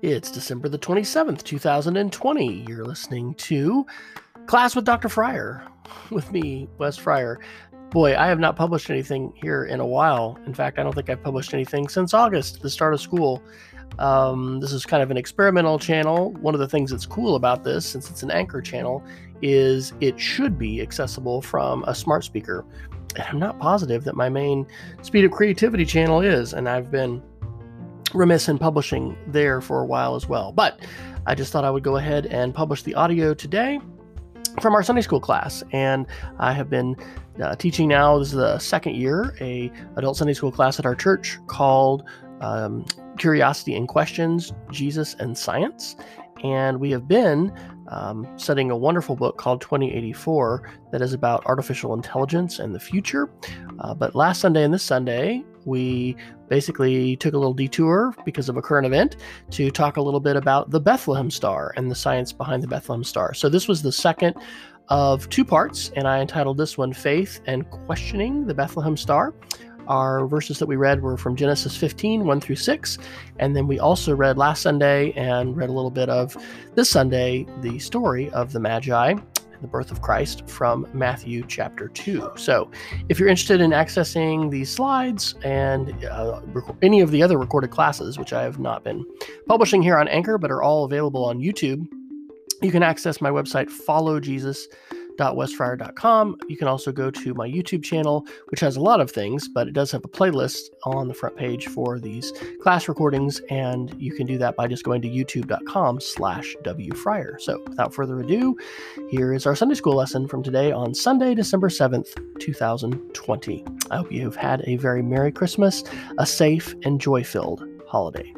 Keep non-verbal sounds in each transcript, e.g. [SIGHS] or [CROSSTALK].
It's December the 27th, 2020. You're listening to Class with Dr. Fryer [LAUGHS] with me, Wes Fryer. Boy, I have not published anything here in a while. In fact, I don't think I've published anything since August, the start of school. Um, this is kind of an experimental channel. One of the things that's cool about this, since it's an anchor channel, is it should be accessible from a smart speaker. And I'm not positive that my main Speed of Creativity channel is, and I've been remiss in publishing there for a while as well. But I just thought I would go ahead and publish the audio today from our Sunday school class, and I have been uh, teaching now. This is the second year a adult Sunday school class at our church called um, Curiosity and Questions: Jesus and Science, and we have been um, studying a wonderful book called 2084 that is about artificial intelligence and the future. Uh, but last Sunday and this Sunday, we basically took a little detour because of a current event to talk a little bit about the Bethlehem Star and the science behind the Bethlehem Star. So, this was the second of two parts, and I entitled this one Faith and Questioning the Bethlehem Star. Our verses that we read were from Genesis 15, 1 through 6. And then we also read last Sunday and read a little bit of this Sunday the story of the Magi the birth of Christ from Matthew chapter 2. So, if you're interested in accessing these slides and uh, any of the other recorded classes, which I have not been publishing here on Anchor, but are all available on YouTube, you can access my website, followjesus.com www.wesfryer.com. You can also go to my YouTube channel, which has a lot of things, but it does have a playlist on the front page for these class recordings, and you can do that by just going to youtube.com slash wfryer. So without further ado, here is our Sunday school lesson from today on Sunday, December 7th, 2020. I hope you have had a very Merry Christmas, a safe and joy-filled holiday.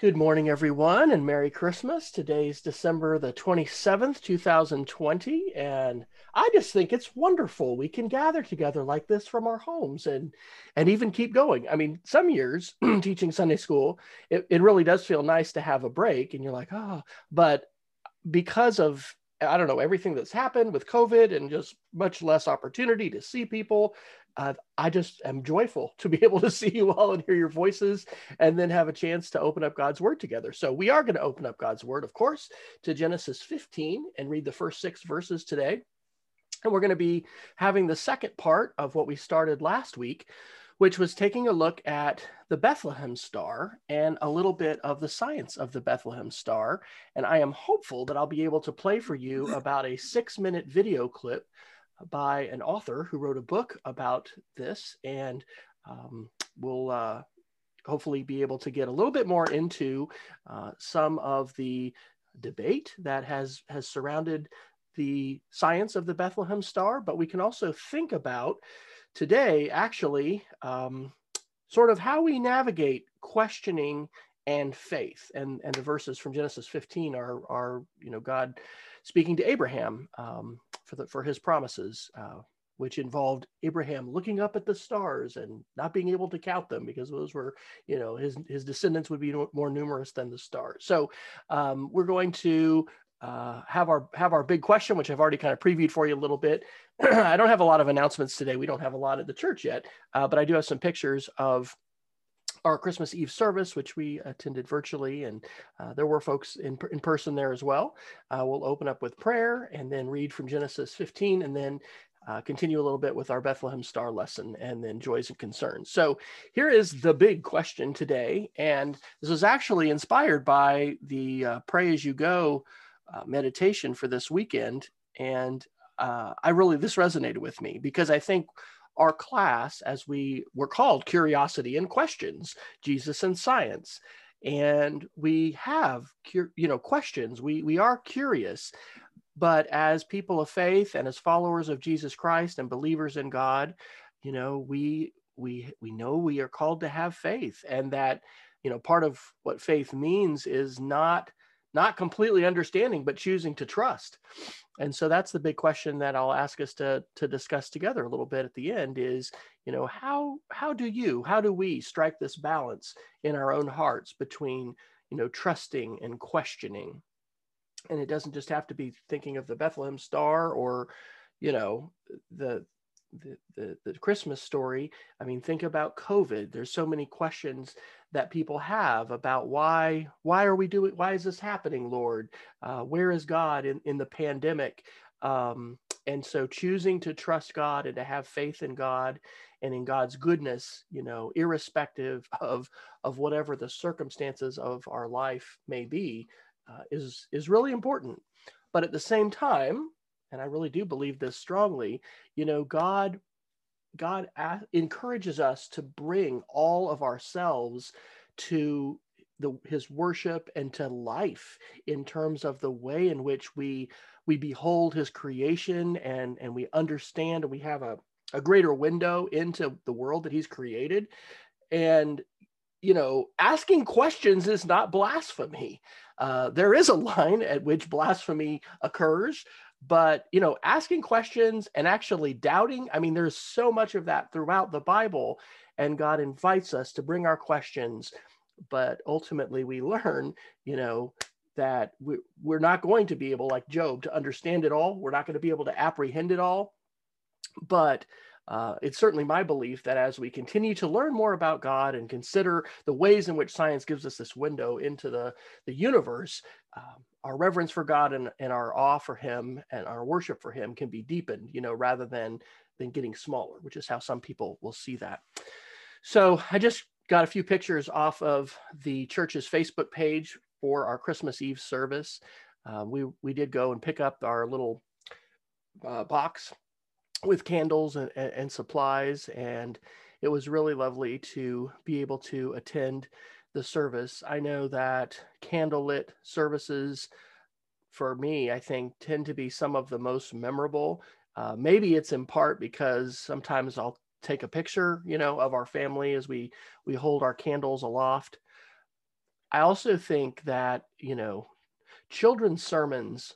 Good morning, everyone, and Merry Christmas. Today's December the 27th, 2020, and I just think it's wonderful we can gather together like this from our homes and and even keep going. I mean, some years [CLEARS THROAT] teaching Sunday school, it, it really does feel nice to have a break, and you're like, oh, but because of I don't know everything that's happened with COVID and just much less opportunity to see people uh, I just am joyful to be [LAUGHS] able to see you all and hear your voices and then have a chance to open up God's word together. So we are going to open up God's word, of course, to Genesis 15 and read the first six verses today. And we're going to be having the second part of what we started last week, which was taking a look at the Bethlehem star and a little bit of the science of the Bethlehem star. And I am hopeful that I'll be able to play for you about a six minute video clip by an author who wrote a book about this, and um, we'll uh, hopefully be able to get a little bit more into uh, some of the debate that has has surrounded the science of the Bethlehem Star. But we can also think about today, actually, um, sort of how we navigate questioning and faith. And and the verses from Genesis 15 are are you know God speaking to Abraham um, for the for his promises, uh, which involved Abraham looking up at the stars and not being able to count them because those were, you know, his his descendants would be more numerous than the stars. So um, we're going to uh, have our have our big question, which I've already kind of previewed for you a little bit. [CLEARS THROAT] I don't have a lot of announcements today. We don't have a lot at the church yet, uh, but I do have some pictures of our Christmas Eve service, which we attended virtually, and uh, there were folks in, in person there as well. Uh, we'll open up with prayer and then read from Genesis 15 and then uh, continue a little bit with our Bethlehem Star lesson and then joys and concerns. So here is the big question today. And this was actually inspired by the uh, Pray As You Go uh, meditation for this weekend. And uh, I really, this resonated with me because I think our class as we were called curiosity and questions jesus and science. And we have you know questions. We we are curious. But as people of faith and as followers of jesus christ and believers in god you know we we we know we are called to have faith and that you know part of what faith means is not not completely understanding but choosing to trust. And so that's the big question that i'll ask us to to discuss together a little bit at the end is you know how how do you how do we strike this balance in our own hearts between you know trusting and questioning? And it doesn't just have to be thinking of the Bethlehem star or, you know, the the, the, the Christmas story. I mean, think about COVID. There's so many questions that people have about why why are we doing why is this happening, Lord? Uh, where is God in in the pandemic? Um, and so choosing to trust God and to have faith in God and in God's goodness, you know, irrespective [LAUGHS] of of whatever the circumstances of our life may be, uh, is is really important. But at the same time, and I really do believe this strongly, you know, God God a- encourages us to bring all of ourselves to the, his worship and to life in terms of the way in which we we behold his creation and and we understand and we have a, a greater window into the world that he's created. And you know asking questions is not blasphemy. Uh, there is a [LAUGHS] line at which blasphemy occurs but you know asking questions and actually doubting i mean there's so much of that throughout the bible and god invites us to bring our questions but ultimately we learn you know that we, we're not going to be able like job to understand it all. We're not going to be able to apprehend it all. But uh, it's certainly my belief that as we continue to learn more about God and consider the ways in which science gives us this window into the, the universe, um, our reverence for God and, and our awe for Him and our worship for Him can be deepened, you know, rather than than getting smaller, which is how some people will see that. So I just got a few pictures off of the church's Facebook page for our Christmas Eve service. Uh, we we did go and pick up our little uh, box with candles and, and, supplies. And it was really lovely to be able to attend the service. I know that candlelit services for me, I think, tend to be some of the most memorable. Uh, maybe it's in part because sometimes I'll take a picture, you know, of our family as we we hold our candles aloft. I also think that, you know, children's sermons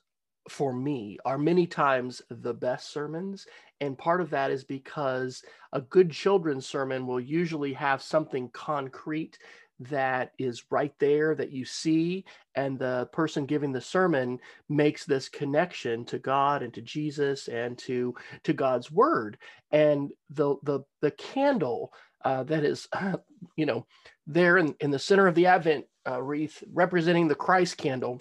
for me are many times the best sermons and part of that is because a good children's sermon will usually have something concrete that is right there that you see and the person giving the sermon makes this connection to God and to Jesus and to to God's word. And the the the candle uh, that is [LAUGHS] you know there in, in the center of the advent uh, wreath representing the Christ candle.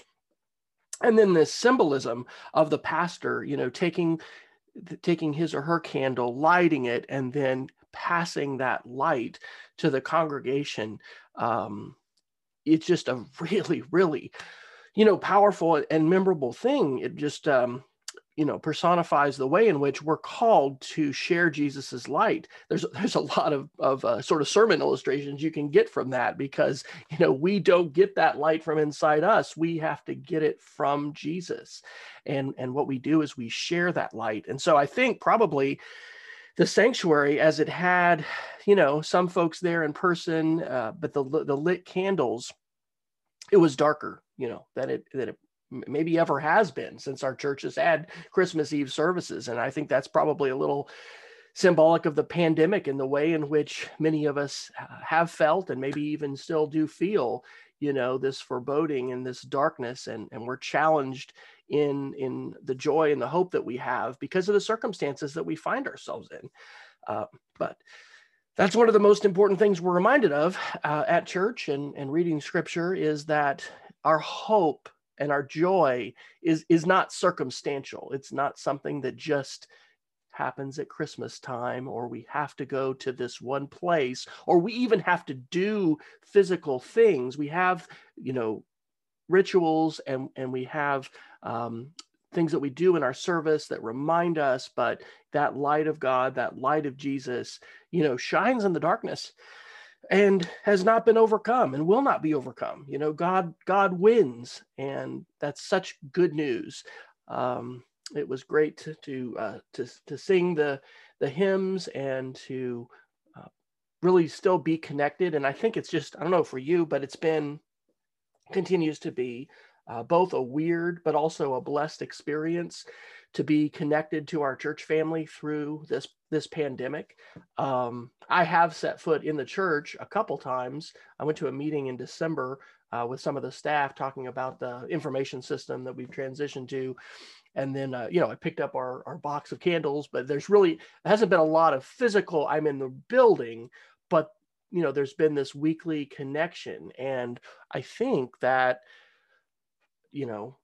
And then this symbolism of the pastor you know taking taking his or her candle lighting it and then passing that light to the congregation um, it's just a really really you know powerful and memorable thing. It just um, you know personifies the way in which we're called to share jesus's light. There's [LAUGHS] there's a lot of of uh, sort of sermon illustrations you can get from that because you know we don't get that light from inside us. We have to get it from jesus. And and what we do is we share that light. And so i think probably the sanctuary as it had you know some folks there in person uh, but the the lit candles it was darker you know that it that it maybe ever has been since our church has had Christmas Eve services. And I think that's probably a little symbolic of the pandemic and the way in which many of us have felt and maybe even still do feel you know this foreboding and this darkness and and we're challenged in in the joy and the hope that we have because of the circumstances that we find ourselves in. Uh, but that's one of the most important things we're reminded of uh, at church and, and reading scripture is that our hope and our joy is is not circumstantial. It's not something that just happens at christmas time or we have to go to this one place or we even have to do physical things. We have you know rituals and and we have um, things that we do in our service that remind us but that light of god that light of jesus you know shines in the darkness and has not been overcome and will not be overcome. You know god god wins and that's such good news. Um, it was great to to, uh, to to sing the the hymns and to uh, really still be connected. And i think it's just i don't know for you but it's been continues to be uh, both a weird but also a blessed experience to be connected to our church family through this this pandemic. Um, I have set foot in the church a couple times. I went to a meeting in December uh, with some of the staff talking about the information system that we've transitioned to. And then, uh, you know, I picked up our, our box of candles, but there's really hasn't been a lot of physical. I'm in the building, you know, there's been this weekly connection, and I think that, you know,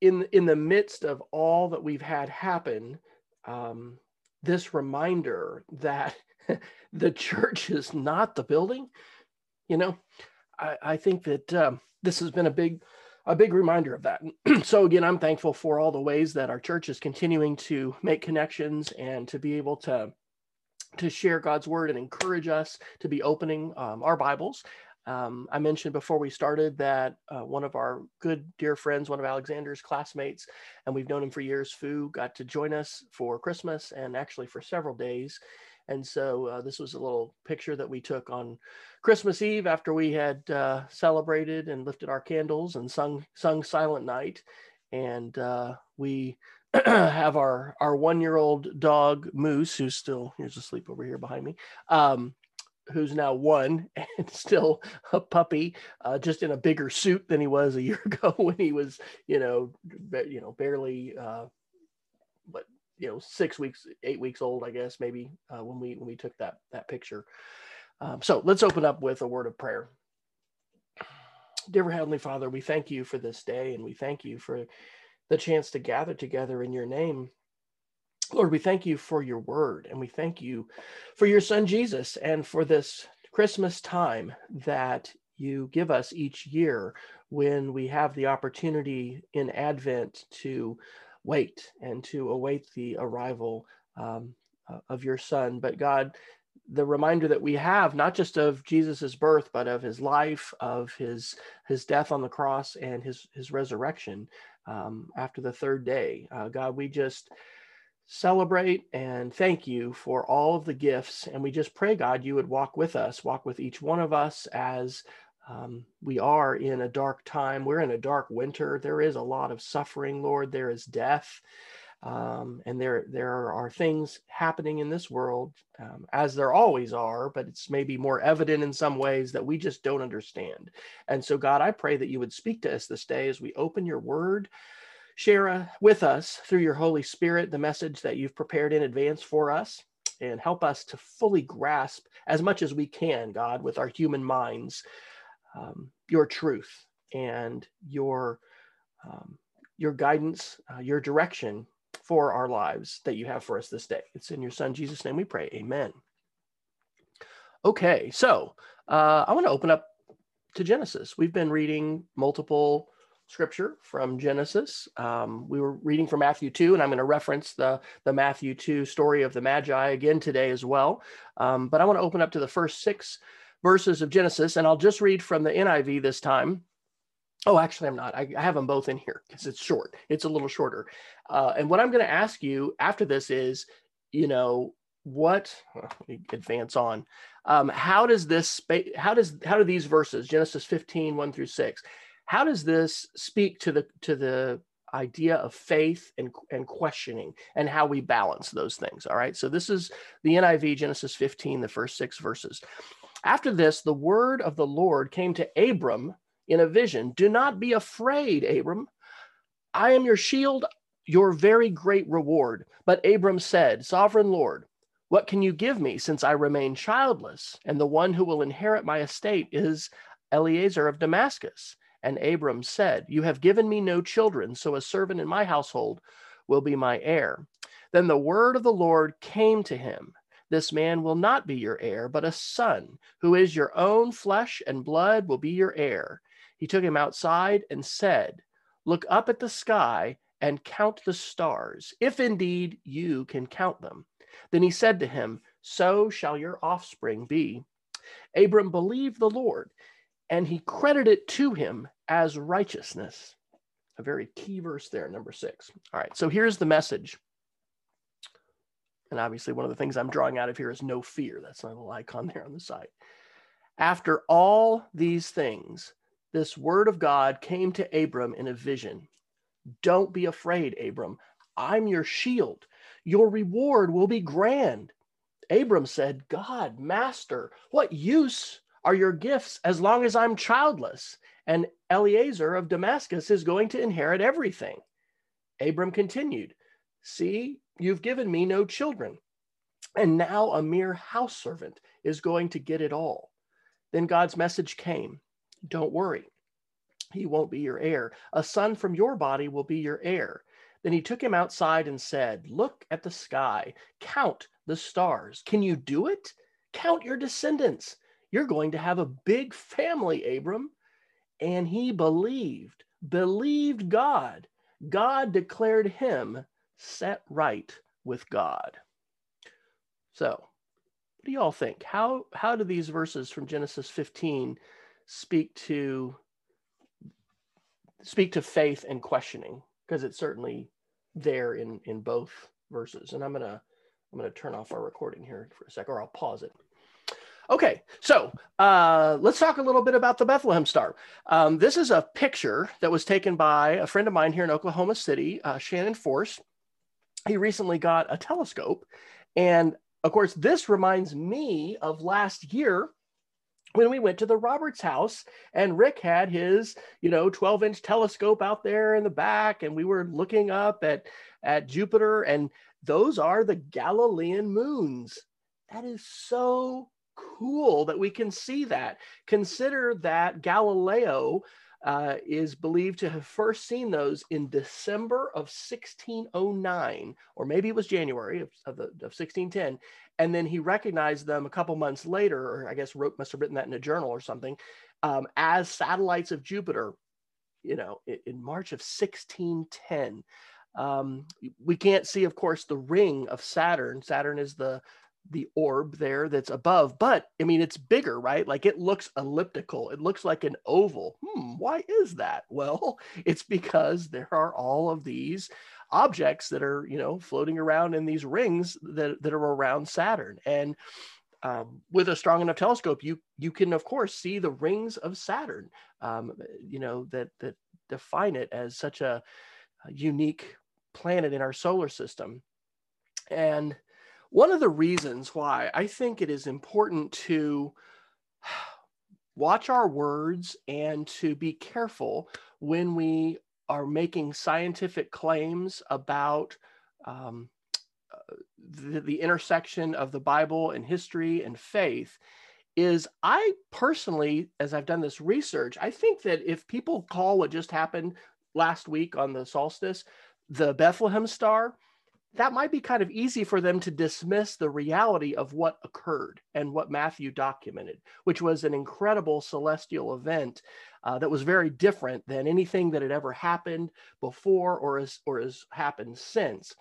in in the midst of all that we've had happen, um, this reminder that [LAUGHS] the church is not the building. You know, I, I think that um, this has been a big a big reminder of that. [CLEARS THROAT] so again, I'm thankful for all the ways that our church is continuing to make connections and to be able to to share God's word and encourage us to be opening um, our Bibles um, I mentioned before we started that uh, one of our good dear friends, one of Alexander's classmates, and we've known him for years, Fu, got to join us for Christmas and actually for several days. And so uh, this was a little picture that we took on Christmas Eve after we had uh, celebrated and lifted our candles and sung sung Silent Night. And uh, we [CLEARS THROAT] have our our one year old dog Moose, who's still here's asleep over here behind me. Um, who's now one [LAUGHS] and still a puppy, uh, just in a bigger suit than he was a [LAUGHS] year ago when he was, you know, you know, barely, uh, but you know, six weeks, eight weeks old, I guess, maybe uh, when we when we took that that picture. Um, so let's open up with a word of prayer. Dear Heavenly Father, we thank you for this day, and we thank you for the chance to gather together in your name Lord, we thank you for your word and we thank you for your son Jesus and for this Christmas time that you give us each year when we have the opportunity in Advent to wait and to await the arrival um, uh, of your son. But God, the reminder that we have not just of Jesus's birth, but of his life, of his his death on the cross, and his his resurrection um, after the third day. Uh, God, we just celebrate and thank you for all of the gifts. And we just pray, God, you would walk with us, walk with each one of us as um, we are in a dark time. We're in a dark winter. There is a lot of suffering, Lord. There is death. Um, and there, there are things happening in this world, um, as there always are, but it's maybe more evident in some ways that we just don't understand. And so, God, I pray that you would speak to us this day as we open your word. Share uh, with us through your Holy Spirit the message that you've prepared in advance for us and help us to fully grasp as much as we can, God, with our human minds, um, your truth and your um, your guidance, uh, your direction for our lives that you have for us this day. It's in your Son Jesus' name we pray. Amen. Okay, so uh, I want to open up to Genesis. We've been reading multiple scripture from Genesis. Um, we were reading from Matthew 2, and I'm going to reference the, the Matthew 2 story of the Magi again today as well. Um, but I want to open up to the first six verses of Genesis, and I'll just read from the NIV this time. Oh, actually, I'm not. I, I have them both in here because it's short. It's a little shorter. Uh, and what I'm going to ask you after this is, you know, what me advance on um, how does this how does how do these verses genesis 15 1 through 6 how does this speak to the to the idea of faith and, and questioning and how we balance those things all right so this is the niv genesis 15 the first six verses after this the word of the lord came to abram in a vision. Do not be afraid abram. I am your shield your very great reward. But abram said sovereign lord what can you give me since i remain childless? And the one who will inherit my estate is eliezer of damascus. And Abram said, You have given me no children, so a servant in my household will be my heir. Then the word of the Lord came to him This man will not be your heir, but a son, who is your own flesh and blood, will be your heir. He took him outside and said, Look up at the sky and count the stars, if indeed you can count them. Then he said to him, So shall your offspring be. Abram believed the Lord and he credited it to him as righteousness. A very key verse there, number six. All right, so here's the message. And obviously, one of the things I'm drawing out of here is no fear. That's my little icon there on the side. After all these things, this word of God came to Abram in a vision. Don't be afraid, Abram. I'm your shield. Your reward will be grand. Abram said, God, Master, what use are your gifts as long as I'm childless, and Eliezer of Damascus is going to inherit everything. Abram continued, See, you've given me no children, and now a mere house servant is going to get it all. Then God's message came Don't worry, he won't be your heir. A son from your body will be your heir. Then he took him outside and said, Look at the sky, count the stars. Can you do it? Count your descendants. You're going to have a big family, Abram. And he believed, believed God. God declared him set right with God. So, what do y'all think? How how do these verses from Genesis 15 speak to speak to faith and questioning? Because it's certainly there in in both verses. And I'm gonna I'm gonna turn off our recording here for a sec, or I'll pause it. Okay, so uh, let's talk a little bit about the Bethlehem Star. Um, this is a picture that was taken by a friend of mine here in Oklahoma City, uh, Shannon Force. He recently got a telescope. And of course, this reminds me of last year when we went to the Roberts house and Rick had his, you know, 12 inch telescope out there in the back and we were looking up at, at Jupiter and those are the Galilean moons. That is so cool that we can see that. Consider that Galileo uh, is believed to have first seen those in December of 1609, or maybe it was January of, of, the, of 1610. And then he recognized them a couple months later, or I guess wrote, must have written that in a journal or something, um, as satellites of Jupiter, you know, in, in March of 1610. Um, we can't see, of course, the ring of Saturn. Saturn is the the orb there that's above but i mean it's bigger right like it looks elliptical it looks like an oval hmm why is that [LAUGHS] well it's because there are all of these objects that are you know floating around in these rings that, that are around saturn. And um, with a strong enough telescope you you can of course see the rings of saturn um, you know that that define it as such a, a unique planet in our solar system. And one of the reasons why I think it is important to [SIGHS] watch our words and to be careful when we are making scientific claims about um, uh, the, the intersection of the Bible and history and faith is I personally, as I've done this research, I think that if people call what just happened last week on the solstice the Bethlehem star, that might be kind of easy for them to dismiss the reality of what occurred and what Matthew documented, which was an incredible celestial event uh, that was very different than anything that had ever happened before or has, or has happened since.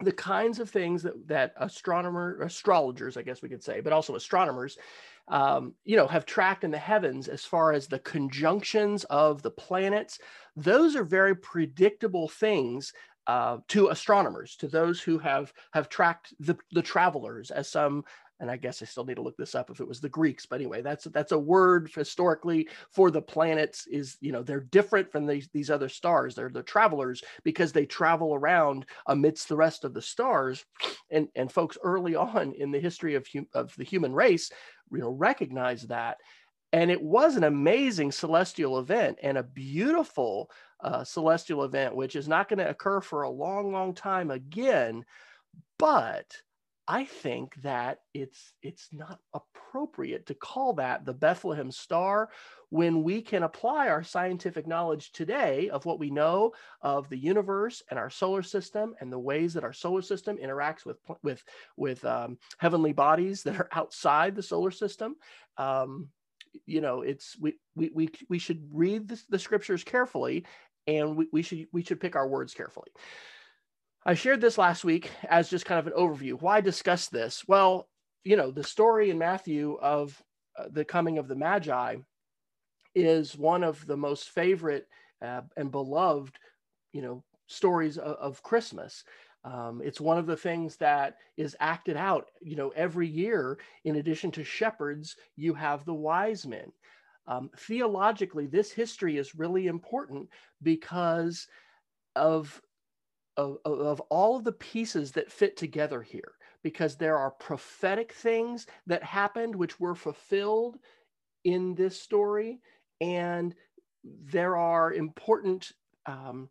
The kinds of things that, that astronomer, astrologers, I guess we could say, but also astronomers, um, you know, have tracked in the heavens as far as the conjunctions of the planets. Those are very predictable things uh, to astronomers, to those who have have tracked the, the travelers as some and I guess I still need to look this up if it was the Greeks, but anyway, that's that's a word historically for the planets is you know they're different from these these other stars. They're the travelers because they travel around amidst the rest of the stars, and and folks early on in the history of hum, of the human race, you know, recognize that, and it was an amazing celestial event and a beautiful uh, celestial event, which is not going to occur for a long, long time again. But I think that it's it's not appropriate to call that the Bethlehem star when we can apply our scientific knowledge today of what we know of the universe and our solar system and the ways that our solar system interacts with with with um, heavenly bodies that are outside the solar system. Um, you know, it's we we we we should read the, the scriptures carefully and we, we should we should pick our words carefully. I shared this last week as just kind of an overview. Why discuss this? Well, you know, the story in Matthew of uh, the coming of the Magi is one of the most favorite uh, and beloved, you know, stories of, of Christmas. Um, it's one of the things that is acted out, you know, every year. In addition to shepherds, you have the wise men. Um, theologically, this history is really important because of, of, of all of the pieces that fit together here, because there are prophetic things that happened which were fulfilled in this story, and there are important um,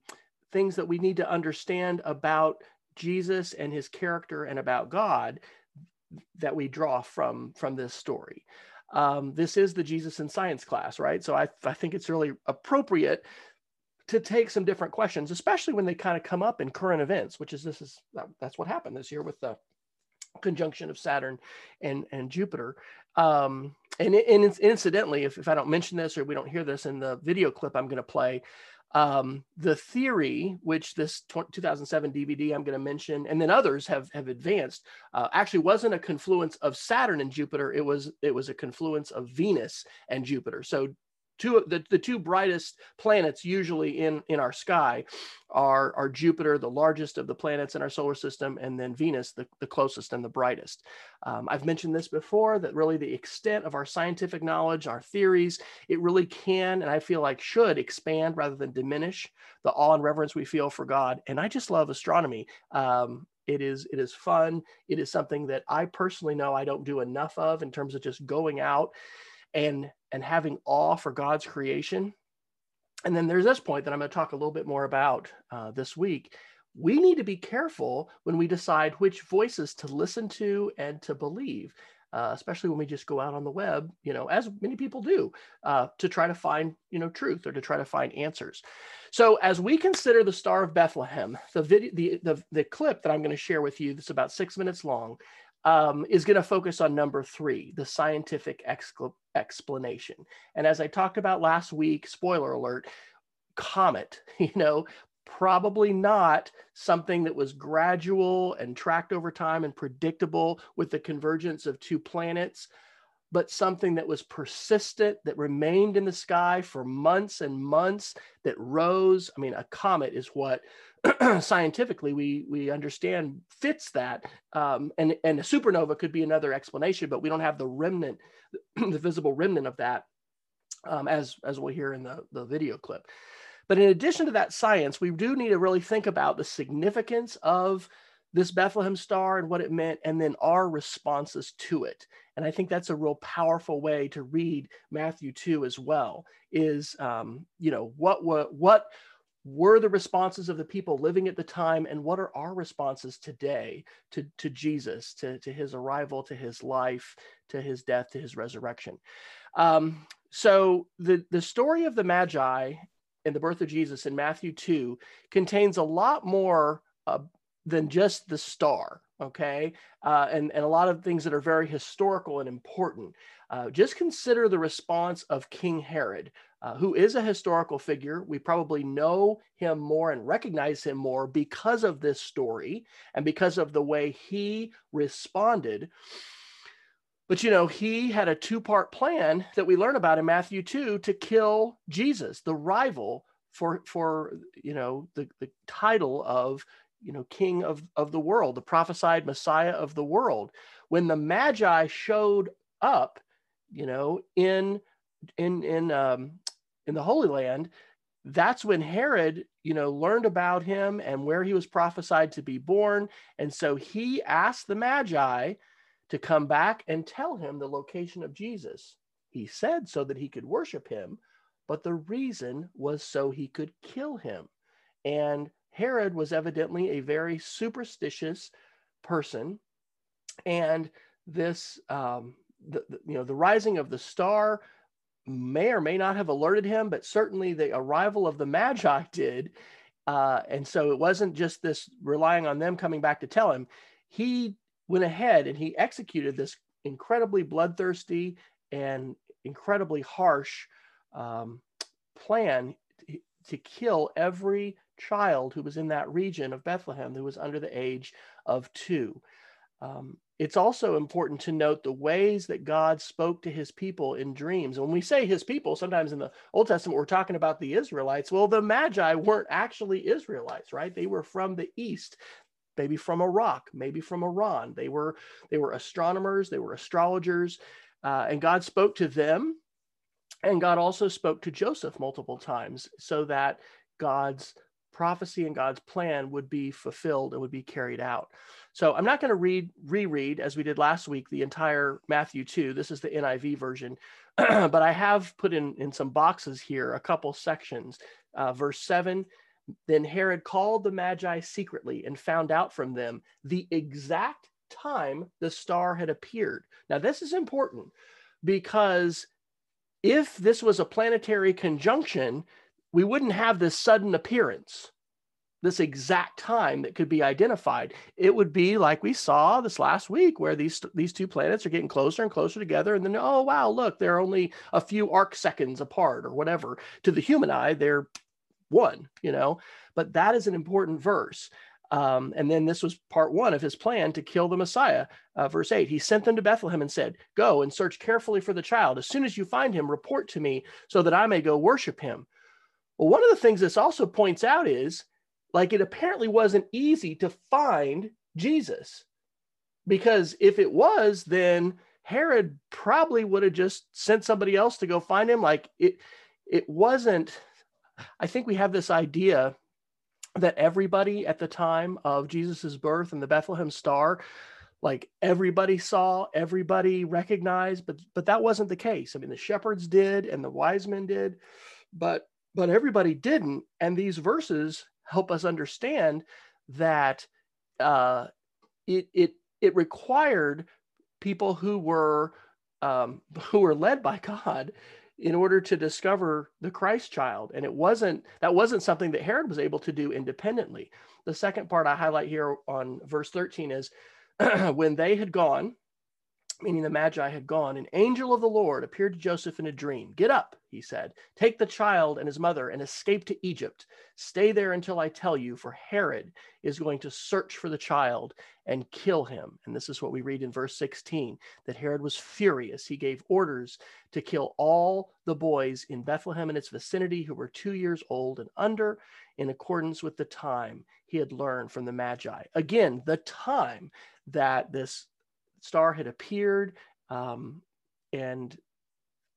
things that we need to understand about Jesus and his character and about God that we draw from from this story. Um, this is the Jesus in Science class, right? So I, I think it's really appropriate to take some different questions, especially when they kind of come up in current events, which is this is that's what happened this year with the conjunction of Saturn and and Jupiter. Um, and, and incidentally, if, if I don't mention this or we don't hear this in the video clip I'm going to play, um, the theory, which this 2007 DVD I'm going to mention, and then others have have advanced, uh, actually wasn't a confluence of Saturn and Jupiter. It was it was a confluence of Venus and Jupiter. So two the, the two brightest planets usually in in our sky are are jupiter the largest of the planets in our solar system and then venus the, the closest and the brightest. Um, i've mentioned this before that really the extent of our scientific knowledge our theories it really can and i feel like should expand rather than diminish the awe and reverence we feel for god. And i just love astronomy. Um, it is it is fun. It is something that i personally know i don't do enough of in terms of just going out and and having awe for God's creation. And then there's this point that I'm going to talk a little bit more about uh, this week. We need to be careful when we decide which voices to listen to and to believe, uh, especially when we just go out on the web, you know, as many people do, uh, to try to find, you know, truth or to try to find answers. So as we consider the Star of Bethlehem, the video, the the, the clip that I'm going to share with you, that's about six minutes long, um, is going to focus on number three, the scientific explanation. And as I talked about last week, spoiler alert, comet, [LAUGHS] you know, probably not something that was gradual and tracked over time and predictable with the convergence of two planets but something that was persistent, that remained in the sky for months and months, that rose. I mean, a comet is what [CLEARS THROAT] scientifically we we understand fits that, um, and and a supernova could be another explanation, but we don't have the remnant, [CLEARS THROAT] the visible remnant of that, um, as as we'll hear in the the video clip. But in addition to that science, we do need to really think about the significance of this Bethlehem star and what it meant, and then our responses to it. And I think that's a real powerful way to read Matthew 2 as well. Is um, you know what what what were the responses of the people living at the time and what are our responses today to, to jesus to, to his arrival to his life to his death to his resurrection? Um, so the, the story of the magi and the birth of jesus in matthew 2 contains a lot more uh, than just the star okay? Uh, and, and a lot of things that are very historical and important. Uh, just consider the response of king herod uh, who is a historical figure. We probably know him more and recognize him more because of this story and because of the way he responded. But you know he had a two part plan that we learn about in matthew 2 to kill jesus the rival for for you know the, the title of you know king of of the world the prophesied messiah of the world. When the magi showed up you know in in in um in the holy land that's when herod you know learned about him and where he was prophesied to be born. And so he asked the magi to come back and tell him the location of jesus. He said so that he could worship him but the reason was so he could kill him. And Herod was evidently a very superstitious person, and this, um, the, the, you know, the rising of the star may or may not have alerted him, but certainly the arrival of the Magi [LAUGHS] did. Uh, and so it wasn't just this relying on them coming back to tell him. He went ahead and he executed this incredibly bloodthirsty and incredibly harsh um, plan to kill every child who was in that region of Bethlehem who was under the age of two. Um, it's also important to note the ways that God spoke to his people in dreams. when we say his people, sometimes in the Old Testament, we're talking about the Israelites. Well, the Magi weren't actually Israelites, right? They were from the East, maybe from Iraq, maybe from Iran. They were, they were astronomers, they were astrologers, uh, and God spoke to them. And God also spoke to Joseph multiple times so that God's prophecy and God's plan would be fulfilled and would be carried out. So I'm not going to read reread as we did last week the entire Matthew 2. This is the NIV version, [CLEARS THROAT] but I have put in in some boxes here a couple sections. Uh, verse 7 then Herod called the Magi secretly and found out from them the exact time the star had appeared. Now, this is important because if this was a planetary conjunction, we wouldn't have this sudden appearance, this exact time that could be identified. It would be like we saw this last week, where these these two planets are getting closer and closer together, and then oh wow, look, they're only a few arc seconds apart or whatever. To the human eye, they're one, you know. But that is an important verse. Um, and then this was part one of his plan to kill the Messiah. Uh, verse 8 He sent them to Bethlehem and said, Go and search carefully for the child. As soon as you find him, report to me so that I may go worship him. Well, one of the things this also points out is like it apparently wasn't easy to find Jesus because if it was, then Herod probably would have just sent somebody else to go find him. Like it, it wasn't. I think we have this idea that everybody at the time of Jesus's birth and the Bethlehem star, like everybody saw, everybody recognized, but but that wasn't the case. I mean, the shepherds did and the wise men did, but but everybody didn't. And these verses help us understand that uh, it it it required people who were um, [LAUGHS] who were led by God in order to discover the Christ child. And it wasn't that wasn't something that Herod was able to do independently. The second part I highlight here on verse 13 is [CLEARS THROAT] when they had gone, meaning the Magi had gone, an angel of the Lord appeared to Joseph in a dream. Get up, he said, take the child and his mother and escape to Egypt. Stay there until I tell you, for Herod is going to search for the child and kill him. And this is what we read in verse 16 that Herod was furious. He gave orders to kill all the boys in Bethlehem and its vicinity who were two years old and under, in accordance with the time he had learned from the Magi. Again, the time that this star had appeared um, and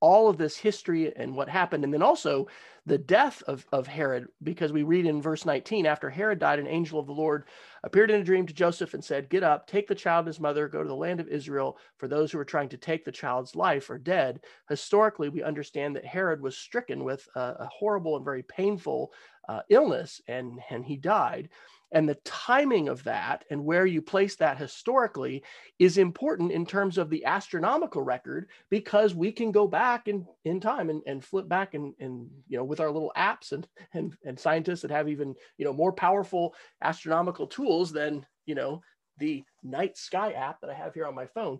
all of this history and what happened and then also the death of, of herod because we read in verse 19 after herod died an angel of the lord appeared in a dream to joseph and said get up take the child and his mother go to the land of israel for those who are trying to take the child's life are dead. Historically we understand that herod was stricken with a, a horrible and very painful uh, illness and and he died and the timing of that and where you place that historically is important in terms of the astronomical record because we can go back in, in time and, and flip back and, and you know with our little apps and, and and scientists that have even you know more powerful astronomical tools than you know the night sky app that I have here on my phone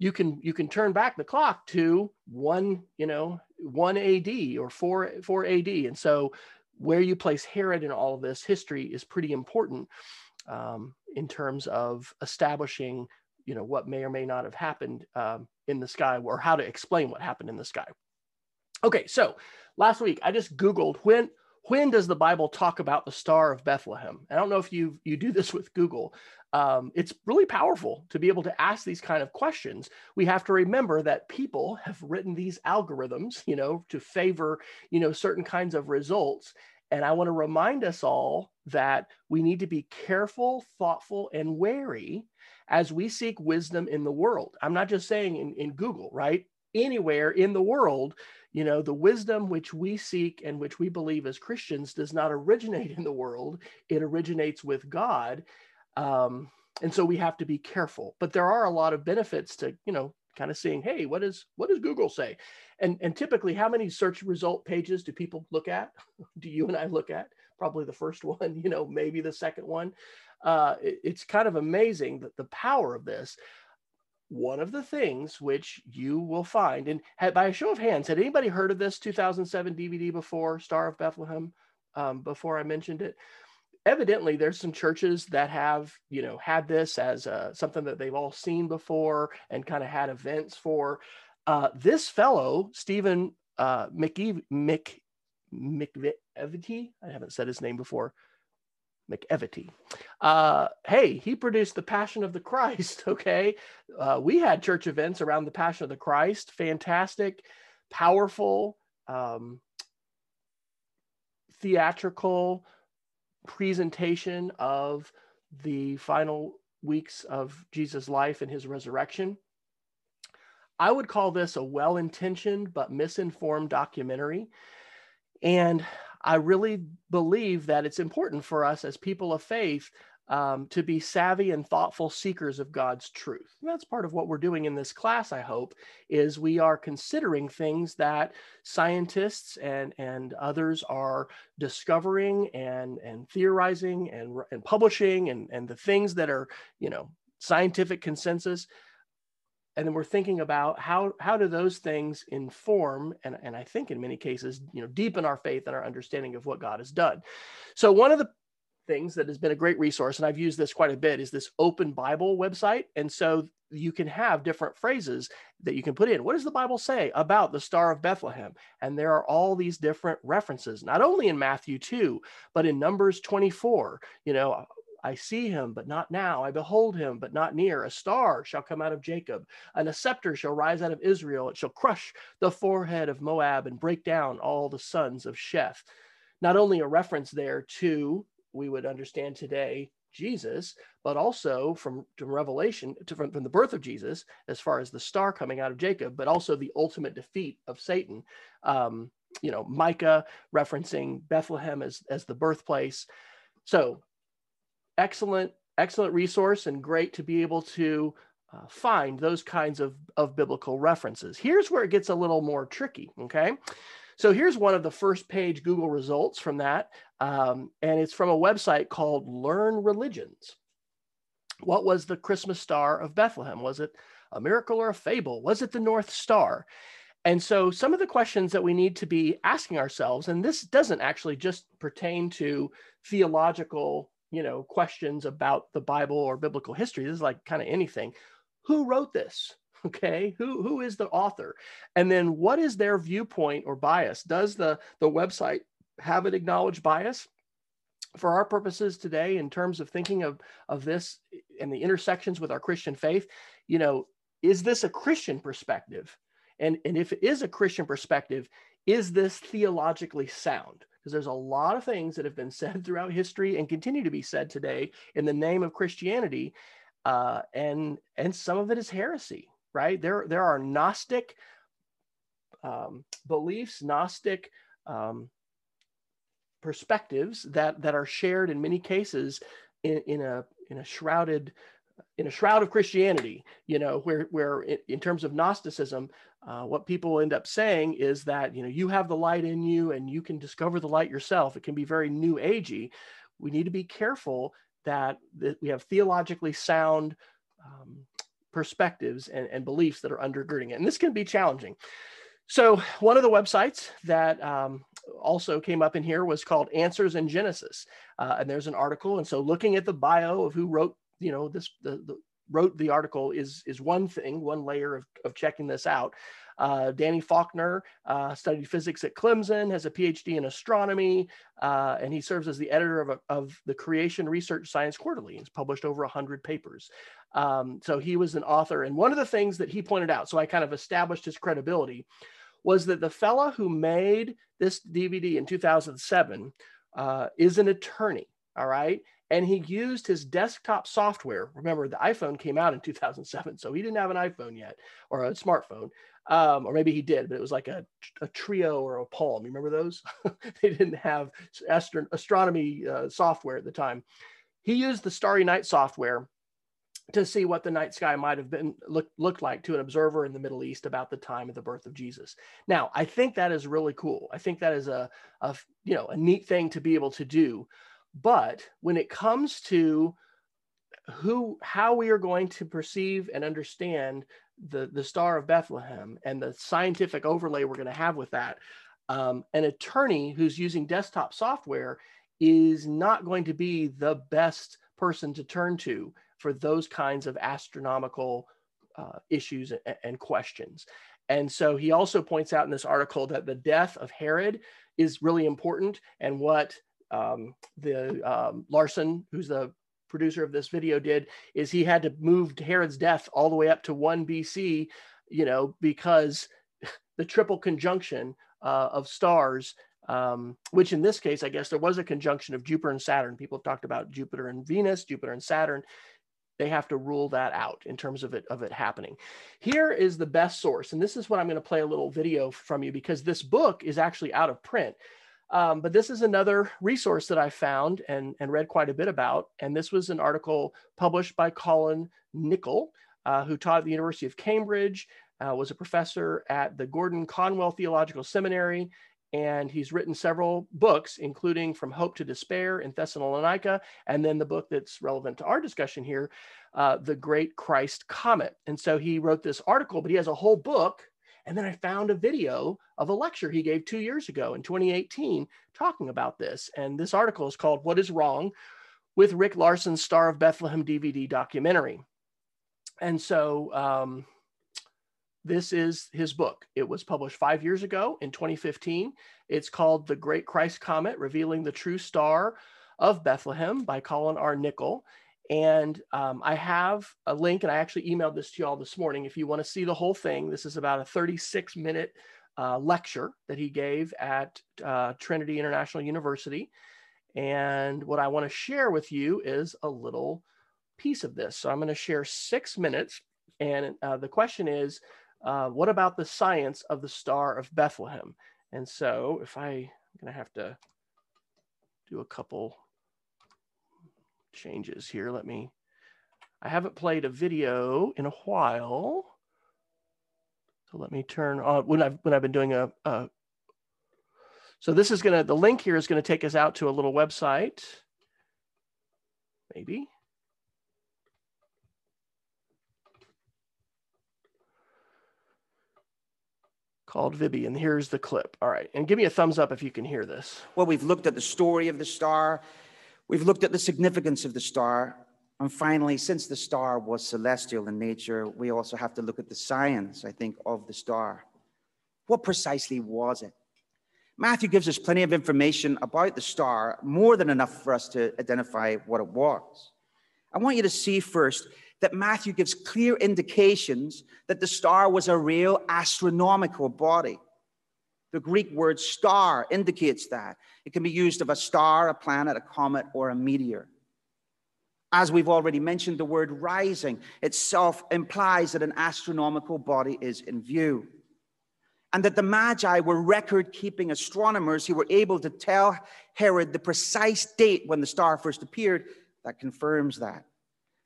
you can you can turn back the clock to one you know one AD or four four AD and so where you place Herod in all of this history is pretty important um, in terms of establishing, you know, what may or may not have happened um, in the sky or how to explain what happened in the sky. Okay, so last week I just Googled when when does the Bible talk about the Star of Bethlehem? I don't know if you you do this with Google. Um, it's really powerful to be able to ask these kind of questions. We have to remember that people have written these algorithms, you know, to favor you know certain kinds of results, and I want to remind us all that we need to be careful, thoughtful, and wary as we seek wisdom in the world. I'm not just saying in, in Google, right? Anywhere in the world, you know, the wisdom which we seek and which we believe as Christians does not originate [LAUGHS] in the world, it originates with God. Um, and so we have to be careful. But there are a lot of benefits to, you know, kind of seeing, hey, what is what does Google say? And and typically, how many search result pages do people look at? [LAUGHS] do you and I look at? Probably the first [LAUGHS] one, you know, maybe the second one. Uh, it, it's kind of amazing that the power of this. One of the things which you will find, and had, by a show of hands, had anybody heard of this 2007 DVD before, Star of Bethlehem? Um, before I mentioned it, evidently there's some churches that have you know had this as uh, something that they've all seen before and kind of had events for uh, this fellow stephen uh, Mc, I haven't said his name before. McEveety. Uh, hey, he produced the Passion of the Christ. [LAUGHS] Okay, uh, we had church events around the Passion of the Christ. Fantastic, powerful, um, theatrical, presentation of the final weeks of Jesus' life and his resurrection. I would call this a well intentioned but misinformed documentary. And I really believe that it's important for us as people of faith um, to be savvy and thoughtful seekers of God's truth. And that's part of what we're doing in this class, I hope, is we are considering things that scientists and, and others are discovering and, and theorizing and, and publishing and, and the things that are, you know, scientific consensus and then we're thinking about how how do those things inform and, and i think in many cases you know deepen our faith and our understanding of what god has done so one of the things that has been a great resource, and I've used this quite a bit, is this Open Bible website. And so you can have different phrases that you can put in. What does the Bible say about the Star of Bethlehem? And there are all these different references, not only in Matthew 2, but in Numbers 24. You know, I see him, but not now. I behold him, but not near. A star shall come out of Jacob, and a scepter shall rise out of Israel. It shall crush the forehead of Moab and break down all the sons of Sheth. Not only a reference there to we would understand today Jesus, but also from, from Revelation, to, from, from the birth of Jesus, as far as the star coming out of Jacob, but also the ultimate defeat of Satan. Um, you know, Micah referencing Bethlehem as, as the birthplace. So, excellent, excellent resource and great to be able to uh, find those kinds of, of biblical references. Here's where it gets a little more tricky, okay? So here's one of the first page Google results from that. Um, and it's from a website called Learn Religions. What was the Christmas star of Bethlehem? Was it a miracle or a fable? Was it the North Star? And so, some of the questions that we need to be asking ourselves, and this doesn't actually just pertain to theological, you know, questions about the Bible or biblical history. This is like kind of anything. Who wrote this? [LAUGHS] okay who who is the author and then what is their viewpoint or bias does the the website have an acknowledged bias for our purposes today in terms of thinking of of this and the intersections with our christian faith you know is this a christian perspective and and if it is a christian perspective is this theologically sound because there's a lot of things that have been [LAUGHS] said throughout history and continue to be said today in the name of christianity uh, and and some of it is heresy right? There, there are Gnostic um, beliefs, Gnostic um, perspectives that that are shared in many cases in, in a in a shrouded in a shroud of Christianity. You know, where where in, in terms of Gnosticism, uh, what people end up saying is that you know you have the light in you and you can discover the light yourself. It can be very new agey. We need to be careful that, that we have theologically sound um, perspectives and, and beliefs that are undergirding it. And this can be challenging. So, one of the websites that um, also came up in here was called Answers in Genesis. Uh, and there's an article. And so, looking at the bio of who wrote, you know, this, the, the wrote the article is is one thing, one layer of, of checking this out. Uh, Danny Faulkner uh, studied physics at Clemson, has a PhD in astronomy, uh, and he serves as the editor of, a, of the Creation Research Science Quarterly. He's published over 100 papers. Um, so he was an author. And one of the things that he pointed out, so I kind of established his credibility, was that the fella who made this DVD in 2007 uh, is an attorney. All right and he used his desktop software. Remember, the iPhone came out in 2007, so he didn't have an iPhone yet or a smartphone, um, or maybe he did, but it was like a, a Treo or a Palm. You remember those? [LAUGHS] they didn't have astro- astronomy uh, software at the time. He used the Starry Night software to see what the night sky might have been look, looked like to an observer in the Middle East about the time of the birth of Jesus. Now, I think that is really cool. I think that is a, a you know a neat thing to be able to do. But when it comes to who how we are going to perceive and understand the the star of Bethlehem and the scientific overlay we're going to have with that, um, an attorney who's using desktop software is not going to be the best person to turn to for those kinds of astronomical uh, issues and, and questions. And so he also points out in this article that the death of Herod is really important and what um, the um, Larson, who's the producer of this video, did is he had to move Herod's death all the way up to one BC, you know, because [LAUGHS] the triple conjunction uh, of stars um, which in this case, I guess there was a conjunction of Jupiter and Saturn. People have talked about Jupiter and Venus, Jupiter and Saturn. They have to rule that out in terms of it of it happening. Here is the best source, and this is what I'm going to play a little video from you because this book is actually out of print. Um, but this is another resource that I found and, and read quite a bit about. And this was an article published by Colin Nicholl, uh, who taught at the University of Cambridge, uh, was a professor at the Gordon Conwell Theological Seminary, and he's written several books, including From Hope to Despair in Thessalonica, and then the book that's relevant to our discussion here, uh, The Great Christ Comet. And so he wrote this article, but he has a whole book. And then I found a video of a lecture he gave two years ago in 2018 talking about this. And this article is called What is Wrong with Rick Larson's Star of Bethlehem DVD documentary. And so, um, this is his book. It was published five years ago in 2015. It's called The Great Christ Comet Revealing the True Star of Bethlehem by Colin R. Nicholl. And um, I have a link, and I actually emailed this to you all this morning. If you want to see the whole thing, this is about a 36 minute uh, lecture that he gave at uh, Trinity International University. And what I want to share with you is a little piece of this. So I'm going to share six minutes. And uh, the question is, uh, what about the science of the Star of Bethlehem? And so if I, I'm going to have to do a couple changes here. Let me, I haven't played a video in a while. So let me turn on, when I've, when I've been doing a, a so this is going to, the link here is going to take us out to a little website. Maybe. called Vibby. And here's the clip. All right. And give me a thumbs up if you can hear this. Well, we've looked at the story of the star, we've looked at the significance of the star. And finally, since the star was celestial in nature, we also have to look at the science, I think, of the star. What precisely was it? Matthew gives us plenty of information about the star, more than enough for us to identify what it was. I want you to see first that Matthew gives clear indications that the star was a real astronomical body. The Greek word star indicates that. It can be used of a star, a planet, a comet, or a meteor. As we've already mentioned, the word rising itself implies that an astronomical body is in view. And that the Magi were record keeping astronomers who were able to tell Herod the precise date when the star first appeared. That confirms that.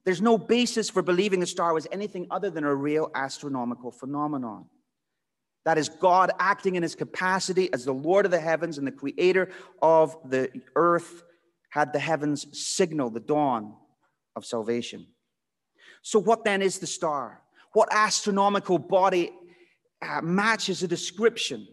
There's no basis for believing the star was anything other than a real astronomical phenomenon. That is God acting in his capacity as the Lord of the heavens and the creator of the earth had the heavens signal the dawn of salvation. So, what then is the star? What astronomical body uh, matches the description?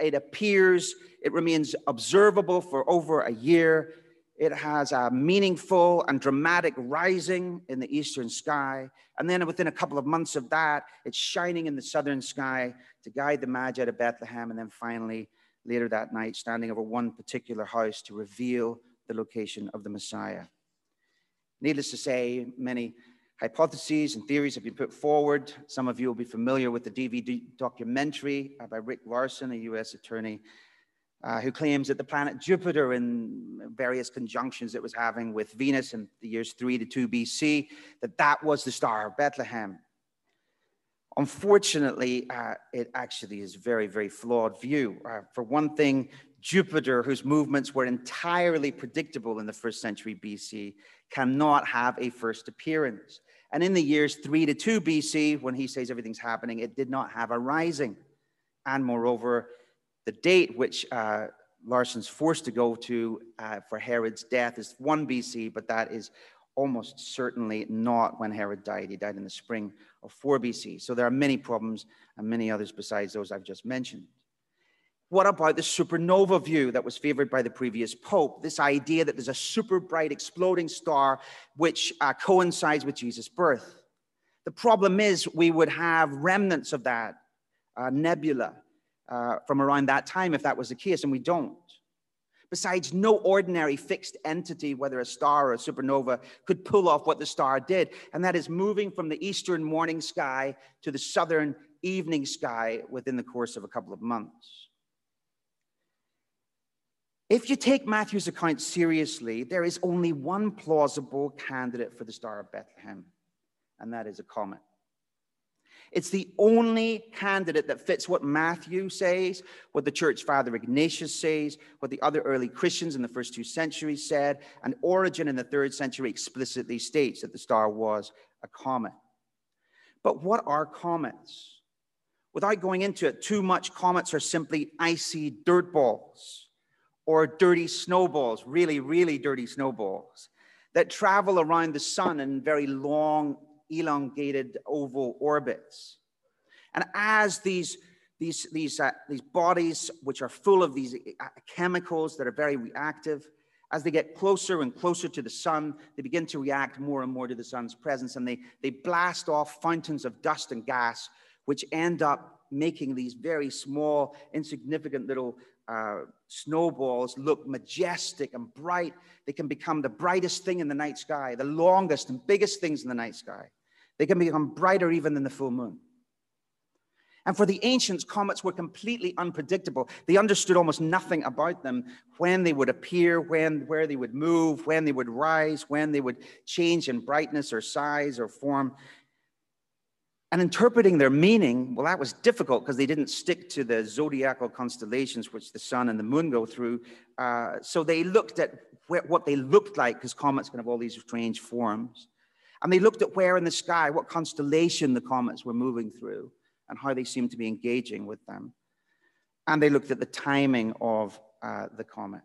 It appears, it remains observable for over a year. It has a meaningful and dramatic rising in the eastern sky. And then within a couple of months of that, it's shining in the southern sky to guide the Magi to Bethlehem. And then finally, later that night, standing over one particular house to reveal the location of the Messiah. Needless to say, many hypotheses and theories have been put forward. Some of you will be familiar with the DVD documentary by Rick Larson, a US attorney uh, who claims that the planet Jupiter, in various conjunctions it was having with Venus in the years 3 to 2 BC, that that was the star of Bethlehem. Unfortunately, uh, it actually is a very, very flawed view. Uh, for one thing, Jupiter, whose movements were entirely predictable in the first century BC, cannot have a first appearance. And in the years 3 to 2 BC, when he says everything's happening, it did not have a rising. And moreover, the date which uh, Larson's forced to go to uh, for Herod's death is 1 BC, but that is almost certainly not when Herod died. He died in the spring of 4 BC. So there are many problems and many others besides those I've just mentioned. What about the supernova view that was favored by the previous pope? This idea that there's a super bright exploding star which uh, coincides with Jesus' birth. The problem is we would have remnants of that uh, nebula uh, from around that time if that was the case, and we don't. Besides, no ordinary fixed entity, whether a star or a supernova, could pull off what the star did, and that is moving from the eastern morning sky to the southern evening sky within the course of a couple of months. If you take Matthew's account seriously, there is only one plausible candidate for the Star of Bethlehem, and that is a comet. It's the only candidate that fits what Matthew says, what the church father Ignatius says, what the other early Christians in the first two centuries said, and Origen in the third century explicitly states that the star was a comet. But what are comets? Without going into it too much, comets are simply icy dirt balls or dirty snowballs, really, really dirty snowballs that travel around the sun in very long elongated oval orbits. And as these, these, these, uh, these bodies, which are full of these uh, chemicals that are very reactive, as they get closer and closer to the sun, they begin to react more and more to the sun's presence, and they, they blast off fountains of dust and gas, which end up making these very small, insignificant little uh, snowballs look majestic and bright. They can become the brightest thing in the night sky, the longest and biggest things in the night sky. They can become brighter even than the full moon. And for the ancients, comets were completely unpredictable. They understood almost nothing about them when they would appear, when, where they would move, when they would rise, when they would change in brightness or size or form. And interpreting their meaning, well, that was difficult because they didn't stick to the zodiacal constellations which the sun and the moon go through. Uh, so they looked at what they looked like because comets can have all these strange forms. And they looked at where in the sky, what constellation the comets were moving through, and how they seemed to be engaging with them. And they looked at the timing of uh, the comet.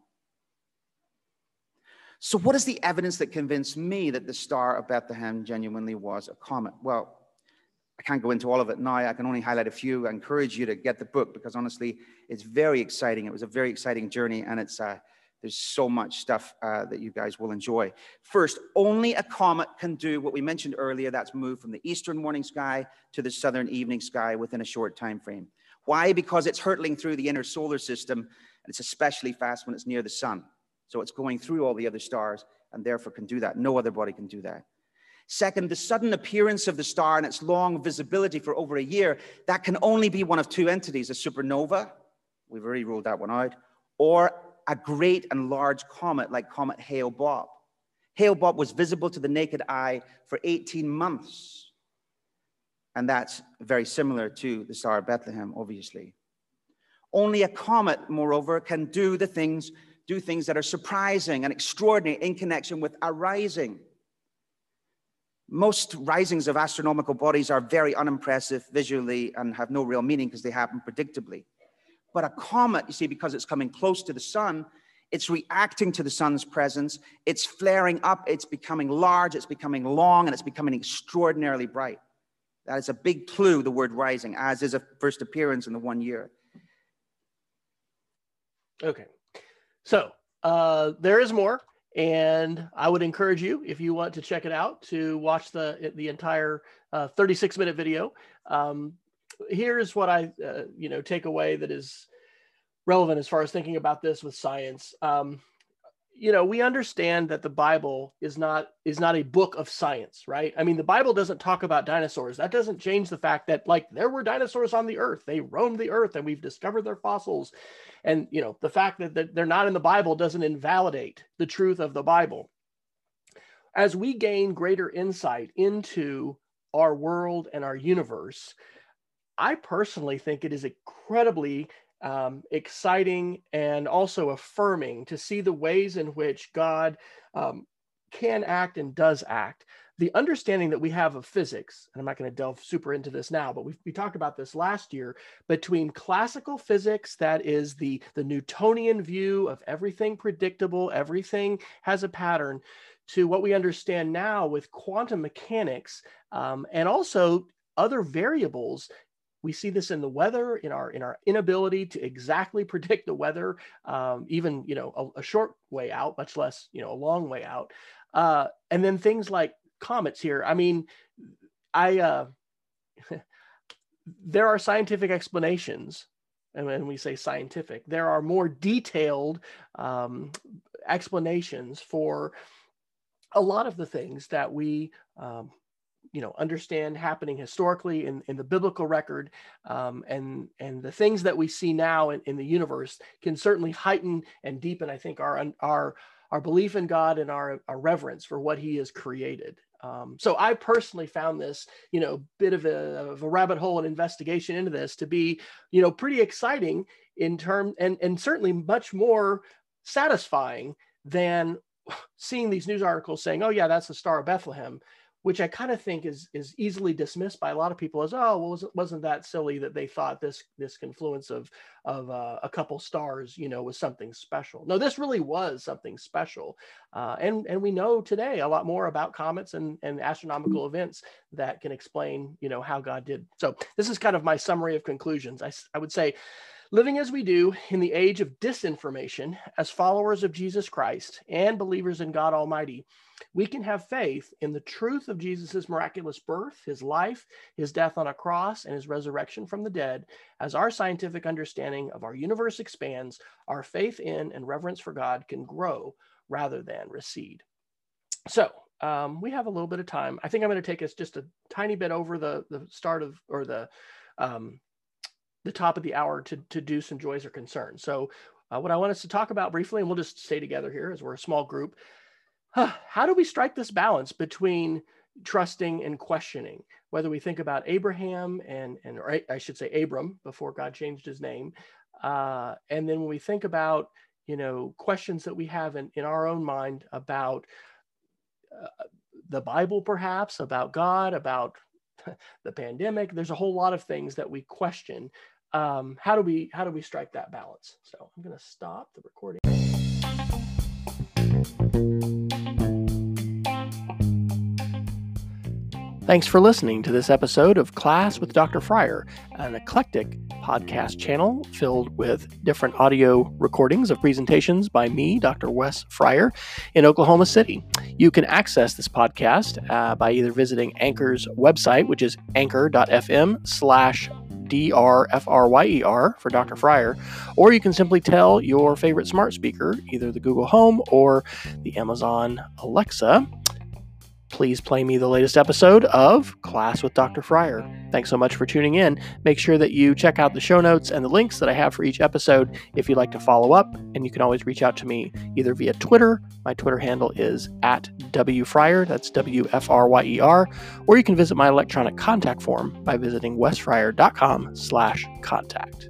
So, what is the evidence that convinced me that the Star of Bethlehem genuinely was a comet? Well, I can't go into all of it now. I can only highlight a few. I encourage you to get the book because honestly, it's very exciting. It was a very exciting journey, and it's uh, there's so much stuff uh, that you guys will enjoy. First, only a comet can do what we mentioned earlier. That's move from the eastern morning sky to the southern evening sky within a short time frame. Why? Because it's hurtling through the inner solar system, and it's especially fast when it's near the sun. So it's going through all the other stars, and therefore can do that. No other body can do that. Second, the sudden appearance of the star and its long visibility for over a year, that can only be one of two entities, a supernova, we've already ruled that one out, or a great and large comet like Comet Hale Bopp. Hale Bopp was visible to the naked eye for 18 months. And that's very similar to the Star of Bethlehem, obviously. Only a comet, moreover, can do the things, do things that are surprising and extraordinary in connection with a rising. Most risings of astronomical bodies are very unimpressive visually and have no real meaning because they happen predictably. But a comet, you see, because it's coming close to the sun, it's reacting to the sun's presence. It's flaring up. It's becoming large. It's becoming long, and it's becoming extraordinarily bright. That is a big clue, the word rising, as is a first appearance in the one year. Okay. So uh, there is more. And I would encourage you, if you want to check it out, to watch the the entire uh, 36 minute video. Um, here's what I, uh, you know, take away that is relevant as far as thinking about this with science. Um, you know, we understand that the Bible is not is not a book of science, right? I mean, the Bible doesn't talk about dinosaurs. That doesn't change the fact that like there were dinosaurs on the earth. They roamed the earth and we've discovered their fossils. And you know, the fact that they're not in the Bible doesn't invalidate the truth of the Bible. As we gain greater insight into our world and our universe, I personally think it is incredibly um, exciting and also affirming to see the ways in which God um, can act and does act. The understanding that we have of physics, and I'm not going to delve super into this now, but we we talked about this last year between classical physics, that is the, the Newtonian view of everything predictable, everything has a pattern, to what we understand now with quantum mechanics um, and also other variables we see this in the weather, in our in our inability to exactly [LAUGHS] predict the weather, um, even you know a, a, short way out, much less you know a long way out. Uh, and then things like comets here. I mean, I uh, [LAUGHS] there are scientific explanations, and when we say scientific, there are more detailed um, explanations for a lot of the things that we um, you know understand happening historically in, in the biblical record um, and and the things that we see now in, in the universe can certainly heighten and deepen i think our our our belief in god and our, our reverence for what he has created. Um, so i personally found this you know bit of a, of a rabbit hole and investigation into this to be you know pretty exciting in term and and certainly much more satisfying than seeing these news articles saying oh yeah that's the star of bethlehem which I kind of think is is easily dismissed by a lot of people as oh well wasn't, wasn't that silly that they thought this this confluence of of uh, a couple stars you know was something special. No this really was something special uh, and and we know today a lot more about comets and and astronomical events that can explain you know how God did. So this is kind of my summary of conclusions. I, I would say Living as we do in the age of disinformation, as followers of Jesus Christ and believers in God Almighty, we can have faith in the truth of Jesus' miraculous birth, his life, his death on a cross, and his resurrection from the dead. As our scientific understanding of our universe expands, our faith in and reverence for God can grow rather than recede. So, um, we have a little bit of time. I think I'm going to take us just a tiny bit over the the start of or the um, the top of the hour to, to do some joys or concerns. So, uh, what I want us to talk about briefly, and we'll just stay together here as we're a small group. Huh, [SIGHS] how do we strike this balance between trusting and questioning? Whether we think about Abraham and and or I should say Abram before God changed his name, uh, and then when we think about you know questions that we have in, in our own mind about uh, the Bible, perhaps about God, about [LAUGHS] the pandemic. There's a whole lot of things that we question um, how do we how do we strike that balance? So I'm going to stop the recording. Thanks for listening to this episode of Class with Dr. Fryer, an eclectic podcast channel filled with different audio recordings of presentations by me, Dr. Wes Fryer, in Oklahoma City. You can access this podcast uh, by either visiting Anchor's website, which is anchor.fm slash D-R-F-R-Y-E-R for Dr. Fryer, or you can simply tell your favorite smart speaker, either the Google Home or the Amazon Alexa, please play me the latest episode of Class with Dr. Fryer. Thanks so much for tuning in. Make sure that you check out the show notes and the links that I have for each episode if you'd like to follow up, and you can always reach out to me either via Twitter. My Twitter handle is at WFryer, that's W F R Y E R, or you can visit my electronic contact form by visiting wesfryer.com slash contact.